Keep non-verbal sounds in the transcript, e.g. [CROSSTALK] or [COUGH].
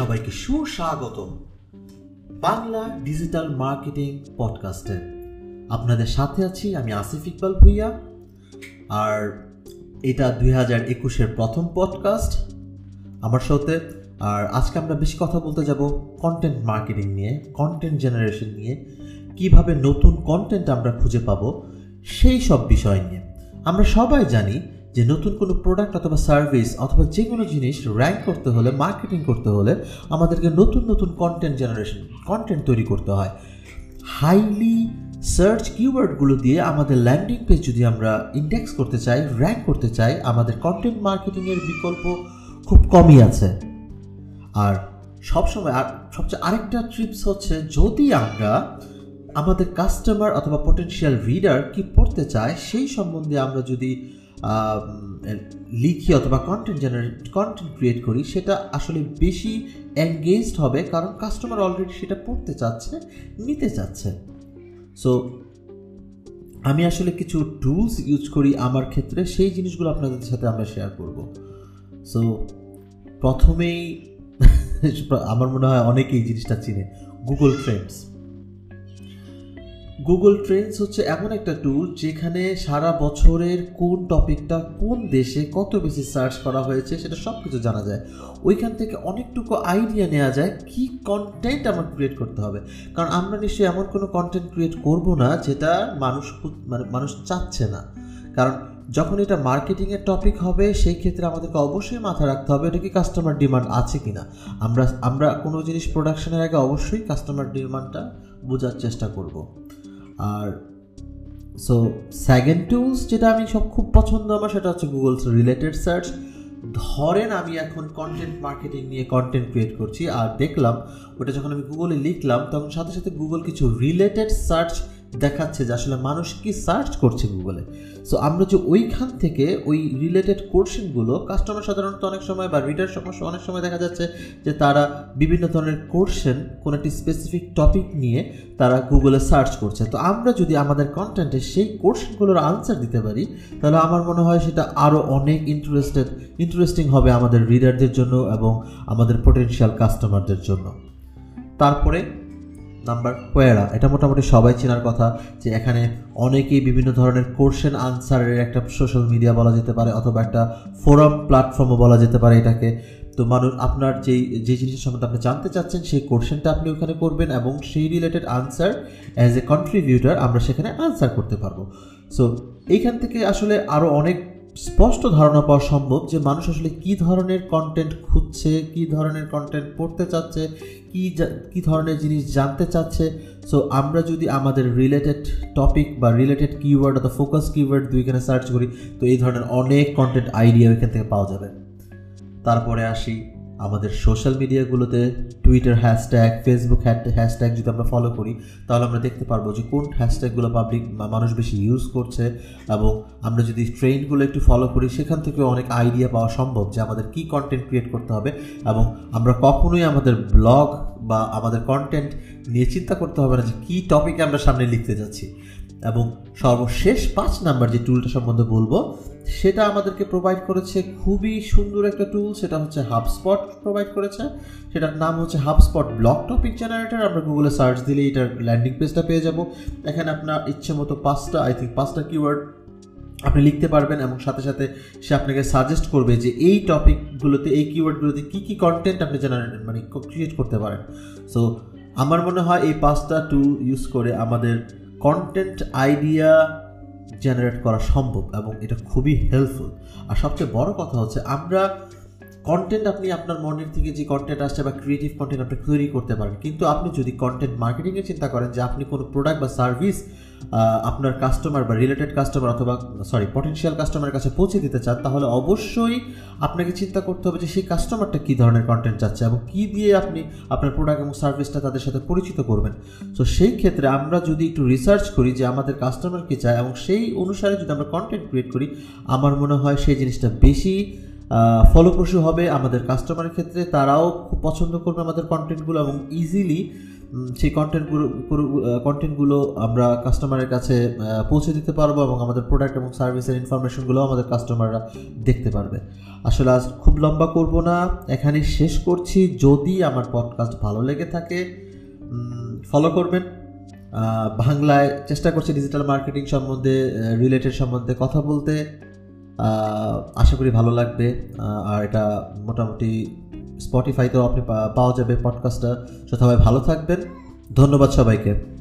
সবাইকে সুস্বাগতম। Bangla digital marketing পডকাস্টে। আপনাদের সাথে আছি আমি আসিফ ইকবাল ভুইয়া। আর এটা দুই হাজার একুশের প্রথম পডকাস্ট আমার সাথে। আর আজকে আমরা বেশি কথা বলতে যাব কন্টেন্ট মার্কেটিং নিয়ে কন্টেন্ট জেনারেশন নিয়ে। কীভাবে নতুন কন্টেন্ট আমরা খুঁজে পাবো, সেই সব বিষয় নিয়ে। আমরা সবাই জানি যে নতুন কোনো প্রোডাক্ট অথবা সার্ভিস অথবা যে কোনো জিনিস র্যাঙ্ক করতে হলে মার্কেটিং করতে হলে আমাদেরকে নতুন নতুন কন্টেন্ট জেনারেশন কন্টেন্ট তৈরি করতে হয়। হাইলি সার্চ কিওয়ার্ডগুলো দিয়ে আমাদের ল্যান্ডিং পেজ যদি আমরা ইন্ডেক্স করতে চাই র্যাঙ্ক করতে চাই, আমাদের কন্টেন্ট মার্কেটিংয়ের বিকল্প খুব কমই আছে। আর সবসময় আর সবচেয়ে আরেকটা ট্রিপস হচ্ছে যদি আমরা আমাদের কাস্টমার অথবা পটেনশিয়াল রিডার কি পড়তে চায়, সেই সম্বন্ধে আমরা যদি লিখি অথবা কন্টেন্ট জেনারেট কন্টেন্ট ক্রিয়েট করি, সেটা আসলে বেশি এঙ্গেজড হবে কারণ কাস্টমার অলরেডি সেটা পড়তে চাচ্ছে, নিতে চাচ্ছে। সো আমি আসলে কিছু টুলস ইউজ করি আমার ক্ষেত্রে, সেই জিনিসগুলো আপনাদের সাথে আমরা শেয়ার করব। সো প্রথমেই, [LAUGHS] আমার মনে হয় অনেকেই জিনিসটা চিনে গুগল ট্রেন্ডস গুগল ট্রেন্ডস হচ্ছে এমন একটা টুল যেখানে সারা বছরের কোন টপিকটা কোন দেশে কত বেশি সার্চ করা হয়েছে সেটা সব কিছু জানা যায়। ওইখান থেকে অনেকটুকু আইডিয়া নেওয়া যায় কি কন্টেন্ট আমার ক্রিয়েট করতে হবে। কারণ আমরা নিশ্চয়ই এমন কোনো কন্টেন্ট ক্রিয়েট করব না যেটা মানুষ মানে মানুষ চাচ্ছে না। কারণ যখন এটা মার্কেটিংয়ের টপিক হবে, সেই ক্ষেত্রে আমাদেরকে অবশ্যই মাথায় রাখতে হবে এটা কি কাস্টমার ডিমান্ড আছে কি না আমরা আমরা কোনো জিনিস প্রোডাকশনের আগে অবশ্যই কাস্টমার ডিমান্ডটা বোঝার চেষ্টা করব। আর সো সেকেন্ড টুলস যেটা আমি সব খুব পছন্দ আমার, সেটা হচ্ছে গুগল রিলেটেড সার্চ ধরেন আমি এখন কন্টেন্ট মার্কেটিং নিয়ে কন্টেন্ট ক্রিয়েট করছি, আর দেখলাম, ওটা যখন আমি গুগলে লিখলাম, তখন সাথে সাথে গুগল কিছু রিলেটেড সার্চ দেখাচ্ছে যে আসলে মানুষ কি সার্চ করছে গুগলে সো আমরা যে ওইখান থেকে ওই রিলেটেড কোর্শনগুলো কাস্টমার সাধারণত অনেক সময় বা রিডার সমস্যা অনেক সময় দেখা যাচ্ছে যে তারা বিভিন্ন ধরনের কোর্শন কোনো একটি স্পেসিফিক টপিক নিয়ে তারা গুগলে সার্চ করছে। তো আমরা যদি আমাদের কন্টেন্টে সেই কোর্শনগুলোর আনসার দিতে পারি, তাহলে আমার মনে হয় সেটা আরও অনেক ইন্টারেস্টেড ইন্টারেস্টিং হবে আমাদের রিডারদের জন্য এবং আমাদের পোটেনশিয়াল কাস্টমারদের জন্য। তারপরে নাম্বার কোয়েরা। এটা মোটামুটি সবাই চেনার কথা যে এখানে অনেকেই বিভিন্ন ধরনের কোশ্চেন আনসারের একটা সোশ্যাল মিডিয়া বলা যেতে পারে অথবা একটা ফোরাম প্ল্যাটফর্মও বলা যেতে পারে এটাকে। তো মানুষ, আপনার যেই, যে জিনিসের সম্বন্ধে আপনি জানতে চাচ্ছেন, সেই কোশ্চেনটা আপনি ওখানে করবেন এবং সেই related answer as a contributor আমরা সেখানে আনসার করতে পারব। সো এইখান থেকে আসলে আরও অনেক স্পষ্ট ধারণা পাওয়া সম্ভব যে মানুষ আসলে কী ধরনের কন্টেন্ট খুঁজছে, কী ধরনের কন্টেন্ট পড়তে চাচ্ছে, কী কি ধরনের জিনিস জানতে চাচ্ছে। সো আমরা যদি আমাদের রিলেটেড টপিক বা রিলেটেড কিওয়ার্ড অথবা ফোকাস কিওয়ার্ড দুইখানে সার্চ করি, তো এই ধরনের অনেক কন্টেন্ট আইডিয়া এখান থেকে পাওয়া যাবে। তারপরে আসি আমাদের সোশ্যাল মিডিয়াগুলোতে টুইটার হ্যাশট্যাগ ফেসবুক হ্যাশট্যাগ যদি আমরা ফলো করি, তাহলে আমরা দেখতে পারব যে কোন হ্যাশট্যাগুলো পাবলিক মানুষ বেশি ইউজ করছে এবং আমরা যদি ট্রেন্ডগুলো একটু ফলো করি, সেখান থেকেও অনেক আইডিয়া পাওয়া সম্ভব যে আমাদের কি কন্টেন্ট ক্রিয়েট করতে হবে এবং আমরা কখনোই আমাদের ব্লগ বা আমাদের কন্টেন্ট নিয়ে চিন্তা করতে হবে না যে কী টপিকে আমরা সামনে লিখতে যাচ্ছি। এবং সর্বশেষ পাঁচ নাম্বার যে টুলটা সম্বন্ধে বলব, সেটা আমাদেরকে প্রোভাইড করেছে খুবই সুন্দর একটা টুল সেটা হচ্ছে হাবস্পট প্রোভাইড করেছে। সেটার নাম হচ্ছে হাবস্পট ব্লক টপিক জেনারেটর আমরা গুগলে সার্চ দিলে এটার ল্যান্ডিং পেজটা পেয়ে যাব। এখানে আপনার ইচ্ছে মতো পাঁচটা আই থিঙ্ক পাঁচটা কিওয়ার্ড আপনি লিখতে পারবেন এবং সাথে সাথে সে আপনাকে সাজেস্ট করবে যে এই টপিকগুলোতে এই কিওয়ার্ডগুলোতে কী কী কন্টেন্ট আপনি জেনারেট মানে ক্রিয়েট করতে পারেন। সো আমার মনে হয় এই পাঁচটা টুল ইউজ করে আমাদের কন্টেন্ট আইডিয়া জেনারেট করা সম্ভব এবং এটা খুবই হেল্পফুল আর সবচেয়ে বড় কথা হচ্ছে আমরা কন্টেন্ট আপনি আপনার মনের থেকে যে কন্টেন্ট আসছে বা ক্রিয়েটিভ কন্টেন্ট আপনি তৈরি করতে পারেন, কিন্তু আপনি যদি কন্টেন্ট মার্কেটিংয়ে চিন্তা করেন যে আপনি কোনো প্রোডাক্ট বা সার্ভিস আপনার কাস্টমার বা রিলেটেড কাস্টমার অথবা সরি পটেন্সিয়াল কাস্টমারের কাছে পৌঁছে দিতে চান, তাহলে অবশ্যই আপনাকে চিন্তা করতে হবে যে সেই কাস্টমারটা কী ধরনের কন্টেন্ট চাচ্ছে এবং কী দিয়ে আপনি আপনার প্রোডাক্ট এবং সার্ভিসটা তাদের সাথে পরিচিত করবেন। তো সেই ক্ষেত্রে আমরা যদি একটু রিসার্চ করি যে আমাদের কাস্টমার কী চায় এবং সেই অনুসারে যদি আমরা কন্টেন্ট ক্রিয়েট করি, আমার মনে হয় সেই জিনিসটা বেশি ফলপ্রসূ হবে আমাদের কাস্টমারের ক্ষেত্রে, তারাও খুব পছন্দ করবে আমাদের কন্টেন্টগুলো এবং ইজিলি সেই কন্টেন্টগুলো কন্টেন্টগুলো আমরা কাস্টমারের কাছে পৌঁছে দিতে পারব এবং আমাদের প্রোডাক্ট এবং সার্ভিসের ইনফরমেশনগুলো আমাদের কাস্টমাররা দেখতে পারবে। আসলে আজ খুব লম্বা করব না, এখানেই শেষ করছি। যদি আমার পডকাস্ট ভালো লেগে থাকে ফলো করবেন। বাংলায় চেষ্টা করছি ডিজিটাল মার্কেটিং সম্বন্ধে রিলেটেড সম্বন্ধে কথা বলতে। আশা করি ভালো লাগবে। আর এটা মোটামুটি স্পটিফাইতেও আপনি পাওয়া যাবে পডকাস্টটা সবাই ভালো থাকবেন। ধন্যবাদ সবাইকে।